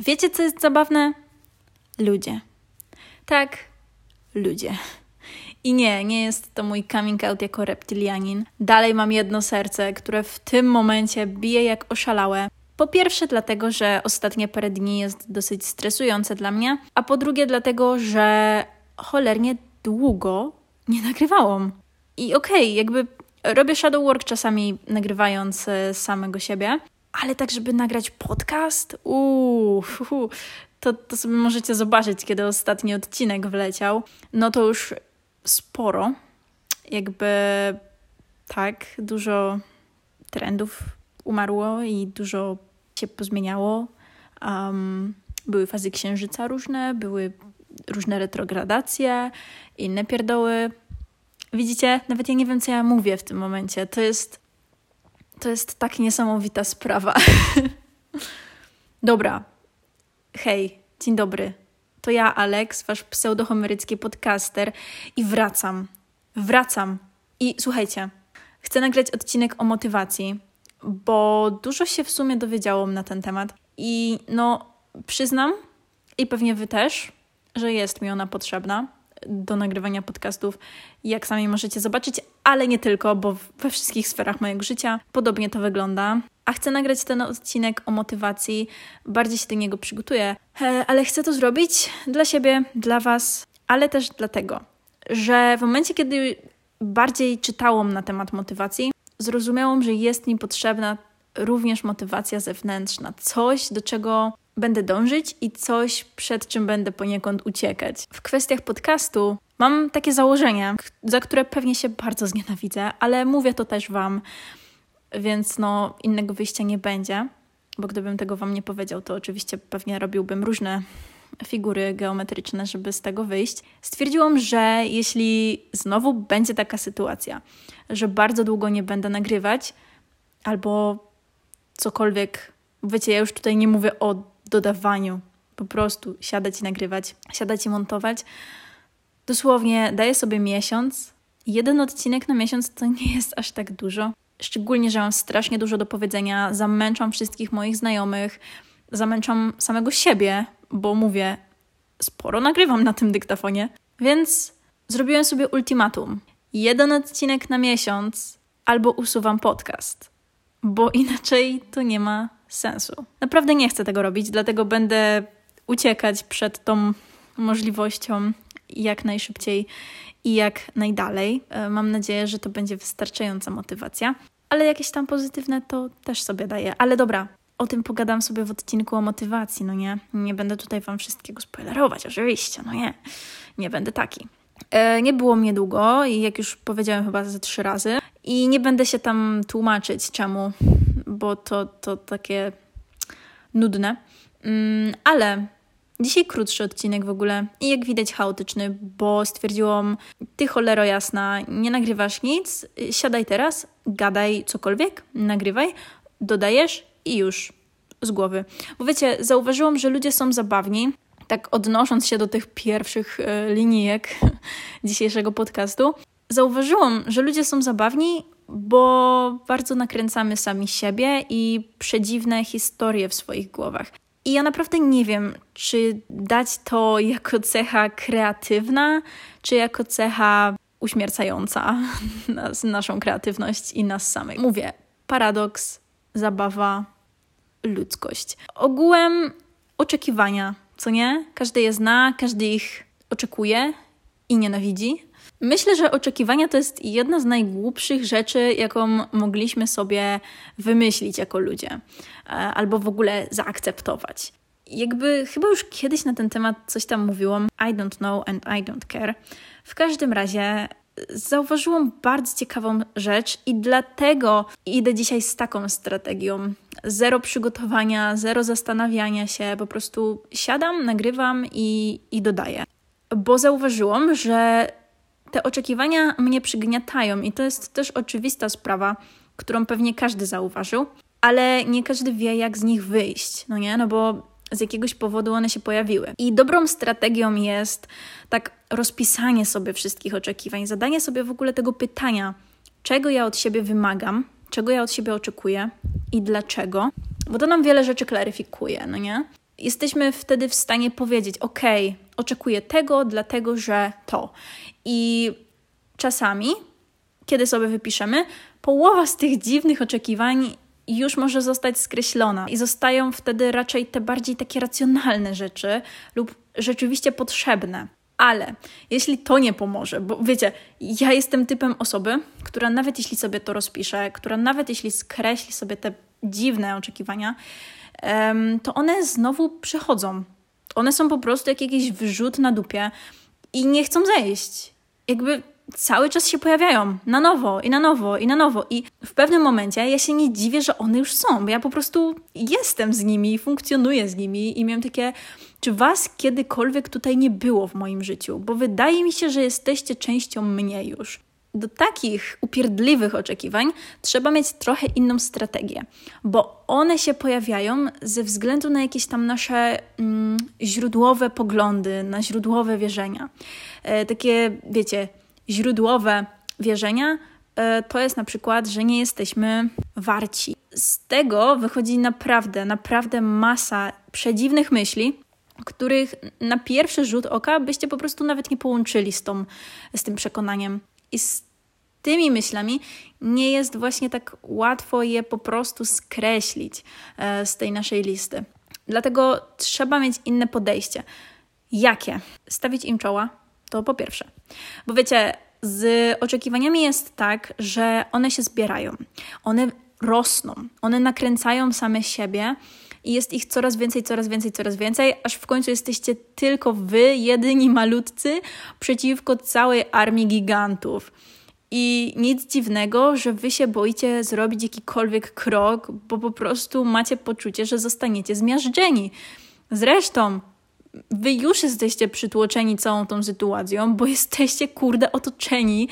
Wiecie, co jest zabawne? Ludzie. Tak, ludzie. I nie, nie jest to mój coming out jako reptilianin. Dalej mam jedno serce, które w tym momencie bije jak oszalałe. Po pierwsze, dlatego, że ostatnie parę dni jest dosyć stresujące dla mnie, a po drugie, dlatego, że cholernie długo nie nagrywałam. I okej, okay, jakby robię shadow work czasami nagrywając e, samego siebie, ale tak, żeby nagrać podcast, uuu, to, to sobie możecie zobaczyć, kiedy ostatni odcinek wleciał. No to już sporo. Jakby tak, dużo trendów umarło i dużo się pozmieniało. Um, były fazy księżyca różne, były różne retrogradacje, inne pierdoły. Widzicie, nawet ja nie wiem, co ja mówię w tym momencie. To jest, to jest tak niesamowita sprawa. Dobra. Hej, dzień dobry. To ja, Alex, wasz pseudohomerycki podcaster i wracam. Wracam. I słuchajcie, chcę nagrać odcinek o motywacji, bo dużo się w sumie dowiedziałam na ten temat. I no, przyznam, i pewnie wy też, że jest mi ona potrzebna do nagrywania podcastów, jak sami możecie zobaczyć, ale nie tylko, bo we wszystkich sferach mojego życia podobnie to wygląda. A chcę nagrać ten odcinek o motywacji, bardziej się do niego przygotuję, e, ale chcę to zrobić dla siebie, dla Was, ale też dlatego, że w momencie, kiedy bardziej czytałam na temat motywacji, zrozumiałam, że jest mi potrzebna również motywacja zewnętrzna, coś, do czego będę dążyć i coś, przed czym będę poniekąd uciekać. W kwestiach podcastu mam takie założenia, za które pewnie się bardzo znienawidzę, ale mówię to też Wam, więc no innego wyjścia nie będzie, bo gdybym tego Wam nie powiedział, to oczywiście pewnie robiłbym różne figury geometryczne, żeby z tego wyjść. Stwierdziłam, że jeśli znowu będzie taka sytuacja, że bardzo długo nie będę nagrywać, albo cokolwiek, wiecie, ja już tutaj nie mówię o dodawaniu, po prostu siadać i nagrywać, siadać i montować. Dosłownie daję sobie miesiąc. Jeden odcinek na miesiąc to nie jest aż tak dużo. Szczególnie, że mam strasznie dużo do powiedzenia, zamęczam wszystkich moich znajomych, zamęczam samego siebie, bo mówię, sporo nagrywam na tym dyktafonie. Więc zrobiłem sobie ultimatum. Jeden odcinek na miesiąc albo usuwam podcast, bo inaczej to nie ma sensu. Naprawdę nie chcę tego robić, dlatego będę uciekać przed tą możliwością jak najszybciej i jak najdalej. E, mam nadzieję, że to będzie wystarczająca motywacja, ale jakieś tam pozytywne to też sobie daję. Ale dobra, o tym pogadam sobie w odcinku o motywacji, no nie? Nie będę tutaj Wam wszystkiego spoilerować, oczywiście, no nie. Nie będę taki. E, nie było mnie długo i jak już powiedziałem chyba ze trzy razy i nie będę się tam tłumaczyć czemu, bo to, to takie nudne. Mm, ale dzisiaj krótszy odcinek w ogóle i jak widać chaotyczny, bo stwierdziłam, ty cholero jasna, nie nagrywasz nic, siadaj teraz, gadaj cokolwiek, nagrywaj, dodajesz i już z głowy. Bo wiecie, zauważyłam, że ludzie są zabawni, tak odnosząc się do tych pierwszych e, linijek dzisiejszego podcastu, zauważyłam, że ludzie są zabawni, bo bardzo nakręcamy sami siebie i przedziwne historie w swoich głowach. I ja naprawdę nie wiem, czy dać to jako cecha kreatywna, czy jako cecha uśmiercająca nas, naszą kreatywność i nas samych. Mówię, paradoks, zabawa, ludzkość. Ogółem oczekiwania, co nie? Każdy je zna, każdy ich oczekuje i nienawidzi. Myślę, że oczekiwania to jest jedna z najgłupszych rzeczy, jaką mogliśmy sobie wymyślić jako ludzie, e, albo w ogóle zaakceptować. Jakby chyba już kiedyś na ten temat coś tam mówiłam. I don't know and I don't care. W każdym razie zauważyłam bardzo ciekawą rzecz i dlatego idę dzisiaj z taką strategią. Zero przygotowania, zero zastanawiania się, po prostu siadam, nagrywam i, i dodaję. Bo zauważyłam, że te oczekiwania mnie przygniatają i to jest też oczywista sprawa, którą pewnie każdy zauważył, ale nie każdy wie, jak z nich wyjść, no nie? No bo z jakiegoś powodu one się pojawiły. I dobrą strategią jest tak rozpisanie sobie wszystkich oczekiwań, zadanie sobie w ogóle tego pytania, czego ja od siebie wymagam, czego ja od siebie oczekuję i dlaczego, bo to nam wiele rzeczy klaryfikuje, no nie? Jesteśmy wtedy w stanie powiedzieć: OK, oczekuję tego, dlatego że to. I czasami, kiedy sobie wypiszemy, połowa z tych dziwnych oczekiwań już może zostać skreślona i zostają wtedy raczej te bardziej takie racjonalne rzeczy lub rzeczywiście potrzebne. Ale jeśli to nie pomoże, bo wiecie, ja jestem typem osoby, która nawet jeśli sobie to rozpisze, która nawet jeśli skreśli sobie te dziwne oczekiwania, to one znowu przychodzą. One są po prostu jak jakiś wrzut na dupie i nie chcą zejść. Jakby cały czas się pojawiają na nowo i na nowo i na nowo. I w pewnym momencie ja się nie dziwię, że one już są, bo ja po prostu jestem z nimi, funkcjonuję z nimi i miałem takie, czy was kiedykolwiek tutaj nie było w moim życiu? Bo wydaje mi się, że jesteście częścią mnie już. Do takich upierdliwych oczekiwań trzeba mieć trochę inną strategię, bo one się pojawiają ze względu na jakieś tam nasze mm, źródłowe poglądy, na źródłowe wierzenia. E, takie, wiecie, źródłowe wierzenia e, to jest na przykład, że nie jesteśmy warci. Z tego wychodzi naprawdę, naprawdę masa przedziwnych myśli, których na pierwszy rzut oka byście po prostu nawet nie połączyli z, tą, z tym przekonaniem. I z tymi myślami nie jest właśnie tak łatwo je po prostu skreślić e, z tej naszej listy. Dlatego trzeba mieć inne podejście. Jakie? Stawić im czoła? To po pierwsze. Bo wiecie, z oczekiwaniami jest tak, że one się zbierają, one rosną, one nakręcają same siebie i jest ich coraz więcej, coraz więcej, coraz więcej, aż w końcu jesteście tylko wy, jedyni malutcy, przeciwko całej armii gigantów. I nic dziwnego, że wy się boicie zrobić jakikolwiek krok, bo po prostu macie poczucie, że zostaniecie zmiażdżeni. Zresztą, wy już jesteście przytłoczeni całą tą sytuacją, bo jesteście, kurde, otoczeni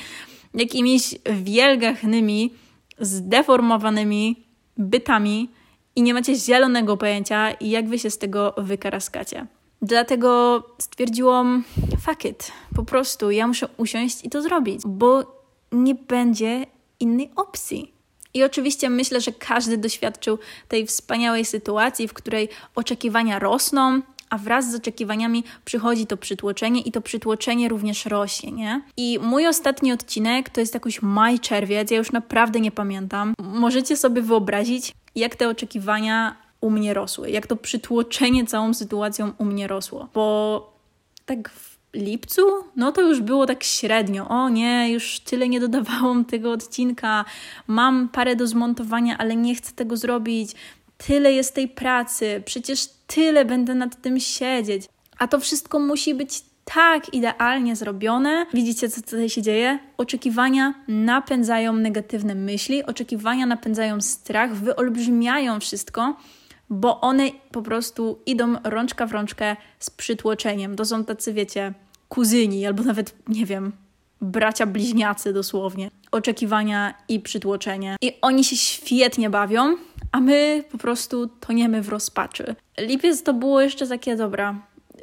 jakimiś wielgachnymi, zdeformowanymi bytami i nie macie zielonego pojęcia, jak wy się z tego wykaraskacie. Dlatego stwierdziłam, fuck it, po prostu ja muszę usiąść i to zrobić, bo nie będzie innej opcji. I oczywiście myślę, że każdy doświadczył tej wspaniałej sytuacji, w której oczekiwania rosną, a wraz z oczekiwaniami przychodzi to przytłoczenie i to przytłoczenie również rośnie, nie? I mój ostatni odcinek to jest jakoś maj, czerwiec, ja już naprawdę nie pamiętam. Możecie sobie wyobrazić, jak te oczekiwania u mnie rosły, jak to przytłoczenie całą sytuacją u mnie rosło, bo tak w lipcu, no to już było tak średnio. O nie, już tyle nie dodawałam tego odcinka. Mam parę do zmontowania, ale nie chcę tego zrobić tyle jest tej pracy, przecież tyle będę nad tym siedzieć. A to wszystko musi być tak idealnie zrobione. Widzicie, co tutaj się dzieje? Oczekiwania napędzają negatywne myśli, oczekiwania napędzają strach, wyolbrzymiają wszystko, bo one po prostu idą rączka w rączkę z przytłoczeniem. To są tacy, wiecie, kuzyni albo nawet, nie wiem, bracia bliźniacy dosłownie. Oczekiwania i przytłoczenie. I oni się świetnie bawią, a my po prostu toniemy w rozpaczy. Lipiec to było jeszcze takie, dobra,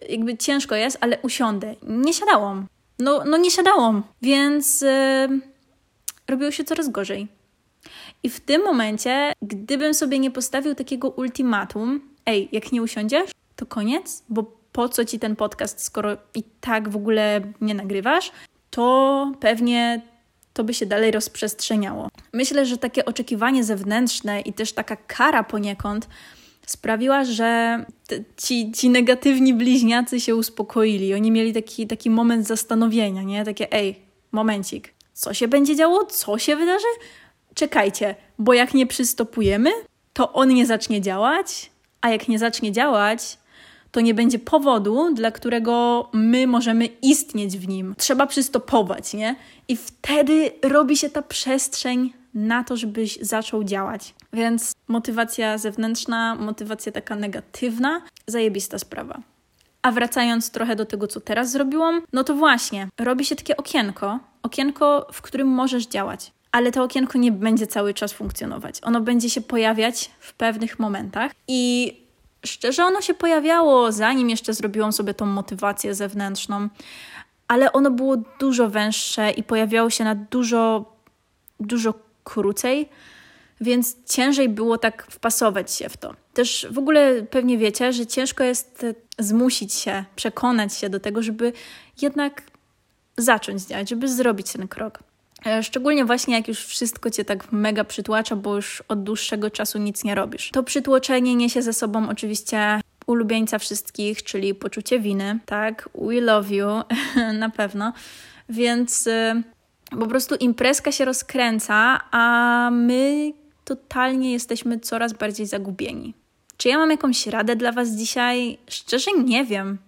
jakby ciężko jest, ale usiądę. Nie siadałam. No, no nie siadałam, więc yy, robiło się coraz gorzej. I w tym momencie, gdybym sobie nie postawił takiego ultimatum, ej, jak nie usiądziesz, to koniec, bo po co ci ten podcast, skoro i tak w ogóle nie nagrywasz, to pewnie to by się dalej rozprzestrzeniało. Myślę, że takie oczekiwanie zewnętrzne i też taka kara poniekąd sprawiła, że ci, ci negatywni bliźniacy się uspokoili. Oni mieli taki, taki moment zastanowienia, nie? Takie, ej, momencik, co się będzie działo? Co się wydarzy? Czekajcie, bo jak nie przystopujemy, to on nie zacznie działać, a jak nie zacznie działać, to nie będzie powodu, dla którego my możemy istnieć w nim. Trzeba przystopować, nie? I wtedy robi się ta przestrzeń na to, żebyś zaczął działać. Więc motywacja zewnętrzna, motywacja taka negatywna, zajebista sprawa. A wracając trochę do tego, co teraz zrobiłam, no to właśnie, robi się takie okienko, okienko, w którym możesz działać. Ale to okienko nie będzie cały czas funkcjonować. Ono będzie się pojawiać w pewnych momentach i szczerze ono się pojawiało, zanim jeszcze zrobiłam sobie tą motywację zewnętrzną, ale ono było dużo węższe i pojawiało się na dużo, dużo krócej. Więc ciężej było tak wpasować się w to. Też w ogóle pewnie wiecie, że ciężko jest zmusić się, przekonać się do tego, żeby jednak zacząć działać, żeby zrobić ten krok. E, szczególnie właśnie jak już wszystko cię tak mega przytłacza, bo już od dłuższego czasu nic nie robisz. To przytłoczenie niesie ze sobą oczywiście ulubieńca wszystkich, czyli poczucie winy, tak? We love you, na pewno. Więc y, po prostu imprezka się rozkręca, a my totalnie jesteśmy coraz bardziej zagubieni. Czy ja mam jakąś radę dla Was dzisiaj? Szczerze nie wiem.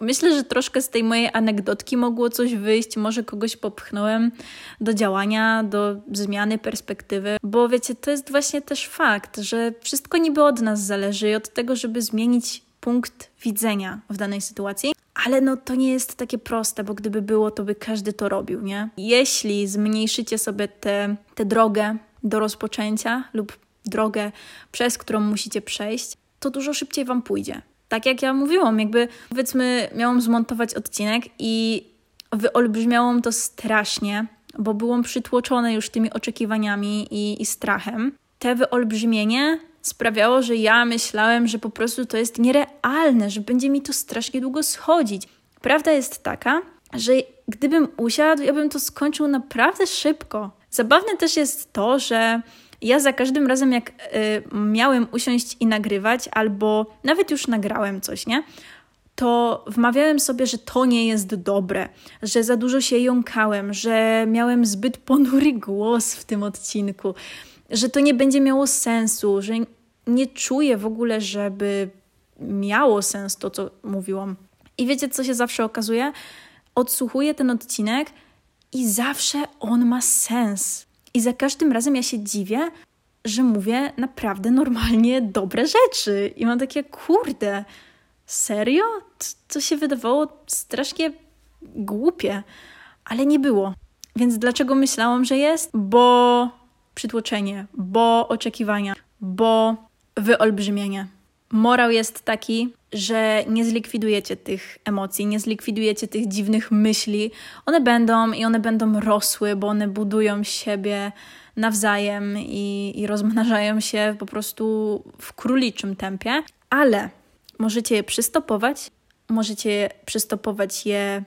Myślę, że troszkę z tej mojej anegdotki mogło coś wyjść, może kogoś popchnąłem do działania, do zmiany perspektywy, bo wiecie, to jest właśnie też fakt, że wszystko niby od nas zależy i od tego, żeby zmienić punkt widzenia w danej sytuacji. Ale no to nie jest takie proste, bo gdyby było, to by każdy to robił, nie? Jeśli zmniejszycie sobie tę drogę do rozpoczęcia lub drogę, przez którą musicie przejść, to dużo szybciej Wam pójdzie. Tak jak ja mówiłam, jakby powiedzmy, miałam zmontować odcinek i wyolbrzymiałam to strasznie, bo byłam przytłoczona już tymi oczekiwaniami i, i strachem. Te wyolbrzymienie sprawiało, że ja myślałem, że po prostu to jest nierealne, że będzie mi to strasznie długo schodzić. Prawda jest taka, że gdybym usiadł, ja bym to skończył naprawdę szybko. Zabawne też jest to, że ja za każdym razem, jak y, miałem usiąść i nagrywać, albo nawet już nagrałem coś, nie? To wmawiałem sobie, że to nie jest dobre, że za dużo się jąkałem, że miałem zbyt ponury głos w tym odcinku, że to nie będzie miało sensu, że nie czuję w ogóle, żeby miało sens to, co mówiłam. I wiecie, co się zawsze okazuje? Odsłuchuję ten odcinek i zawsze on ma sens. I za każdym razem ja się dziwię, że mówię naprawdę normalnie dobre rzeczy. I mam takie, kurde, serio? To się wydawało strasznie głupie, ale nie było. Więc dlaczego myślałam, że jest? Bo przytłoczenie, bo oczekiwania, bo wyolbrzymienie. Morał jest taki, że nie zlikwidujecie tych emocji, nie zlikwidujecie tych dziwnych myśli. One będą i one będą rosły, bo one budują siebie nawzajem i, i rozmnażają się po prostu w króliczym tempie, ale możecie je przystopować, możecie przystopować je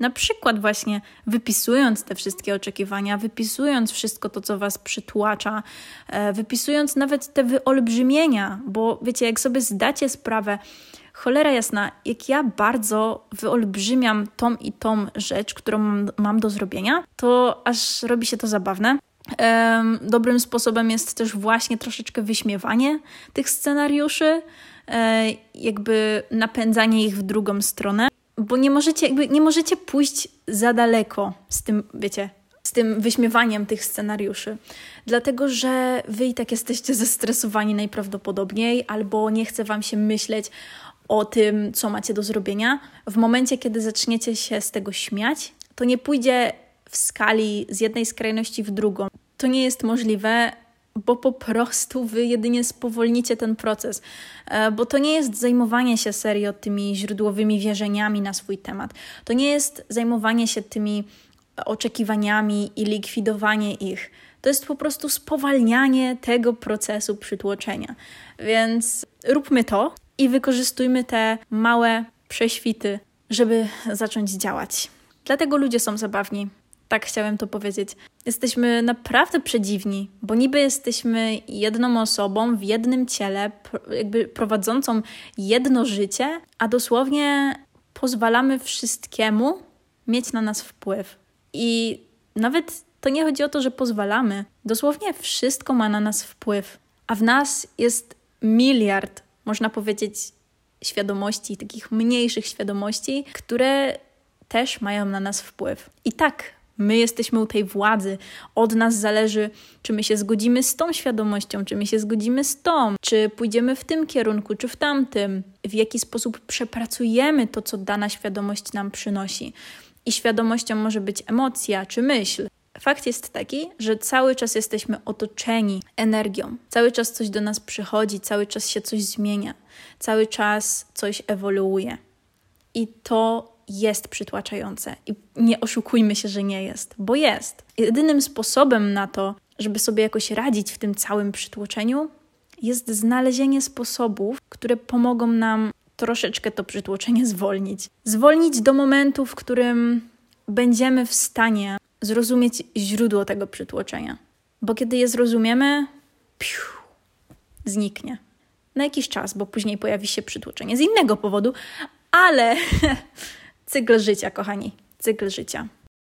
na przykład właśnie wypisując te wszystkie oczekiwania, wypisując wszystko to, co was przytłacza, e, wypisując nawet te wyolbrzymienia, bo wiecie, jak sobie zdacie sprawę, cholera jasna, jak ja bardzo wyolbrzymiam tą i tą rzecz, którą mam, do zrobienia, to aż robi się to zabawne. Dobrym sposobem jest też właśnie troszeczkę wyśmiewanie tych scenariuszy, e, jakby napędzanie ich w drugą stronę bo nie możecie, jakby nie możecie pójść za daleko z tym, wiecie, z tym wyśmiewaniem tych scenariuszy. Dlatego, że wy i tak jesteście zestresowani najprawdopodobniej, albo nie chce wam się myśleć o tym, co macie do zrobienia. W momencie, kiedy zaczniecie się z tego śmiać, to nie pójdzie w skali z jednej skrajności w drugą. To nie jest możliwe, bo po prostu wy jedynie spowolnicie ten proces, e, bo to nie jest zajmowanie się serio tymi źródłowymi wierzeniami na swój temat. To nie jest zajmowanie się tymi oczekiwaniami i likwidowanie ich. To jest po prostu spowalnianie tego procesu przytłoczenia. Więc róbmy to i wykorzystujmy te małe prześwity, żeby zacząć działać. Dlatego ludzie są zabawni, tak chciałem to powiedzieć. Jesteśmy naprawdę przedziwni, bo niby jesteśmy jedną osobą w jednym ciele, jakby prowadzącą jedno życie, a dosłownie pozwalamy wszystkiemu mieć na nas wpływ. I nawet to nie chodzi o to, że pozwalamy. Dosłownie wszystko ma na nas wpływ. A w nas jest miliard, można powiedzieć, świadomości, takich mniejszych świadomości, które też mają na nas wpływ. I tak, My jesteśmy u tej władzy. Od nas zależy, czy my się zgodzimy z tą świadomością, czy my się zgodzimy z tą, czy pójdziemy w tym kierunku, czy w tamtym, w jaki sposób przepracujemy to, co dana świadomość nam przynosi. I świadomością może być emocja czy myśl. Fakt jest taki, że cały czas jesteśmy otoczeni energią, cały czas coś do nas przychodzi, cały czas się coś zmienia, cały czas coś ewoluuje. I to jest przytłaczające. I nie oszukujmy się, że nie jest, bo jest. Jedynym sposobem na to, żeby sobie jakoś radzić w tym całym przytłoczeniu, jest znalezienie sposobów, które pomogą nam troszeczkę to przytłoczenie zwolnić. Zwolnić do momentu, w którym będziemy w stanie zrozumieć źródło tego przytłoczenia. Bo kiedy je zrozumiemy, piu, zniknie. Na jakiś czas, bo później pojawi się przytłoczenie z innego powodu, ale cykl życia, kochani, cykl życia.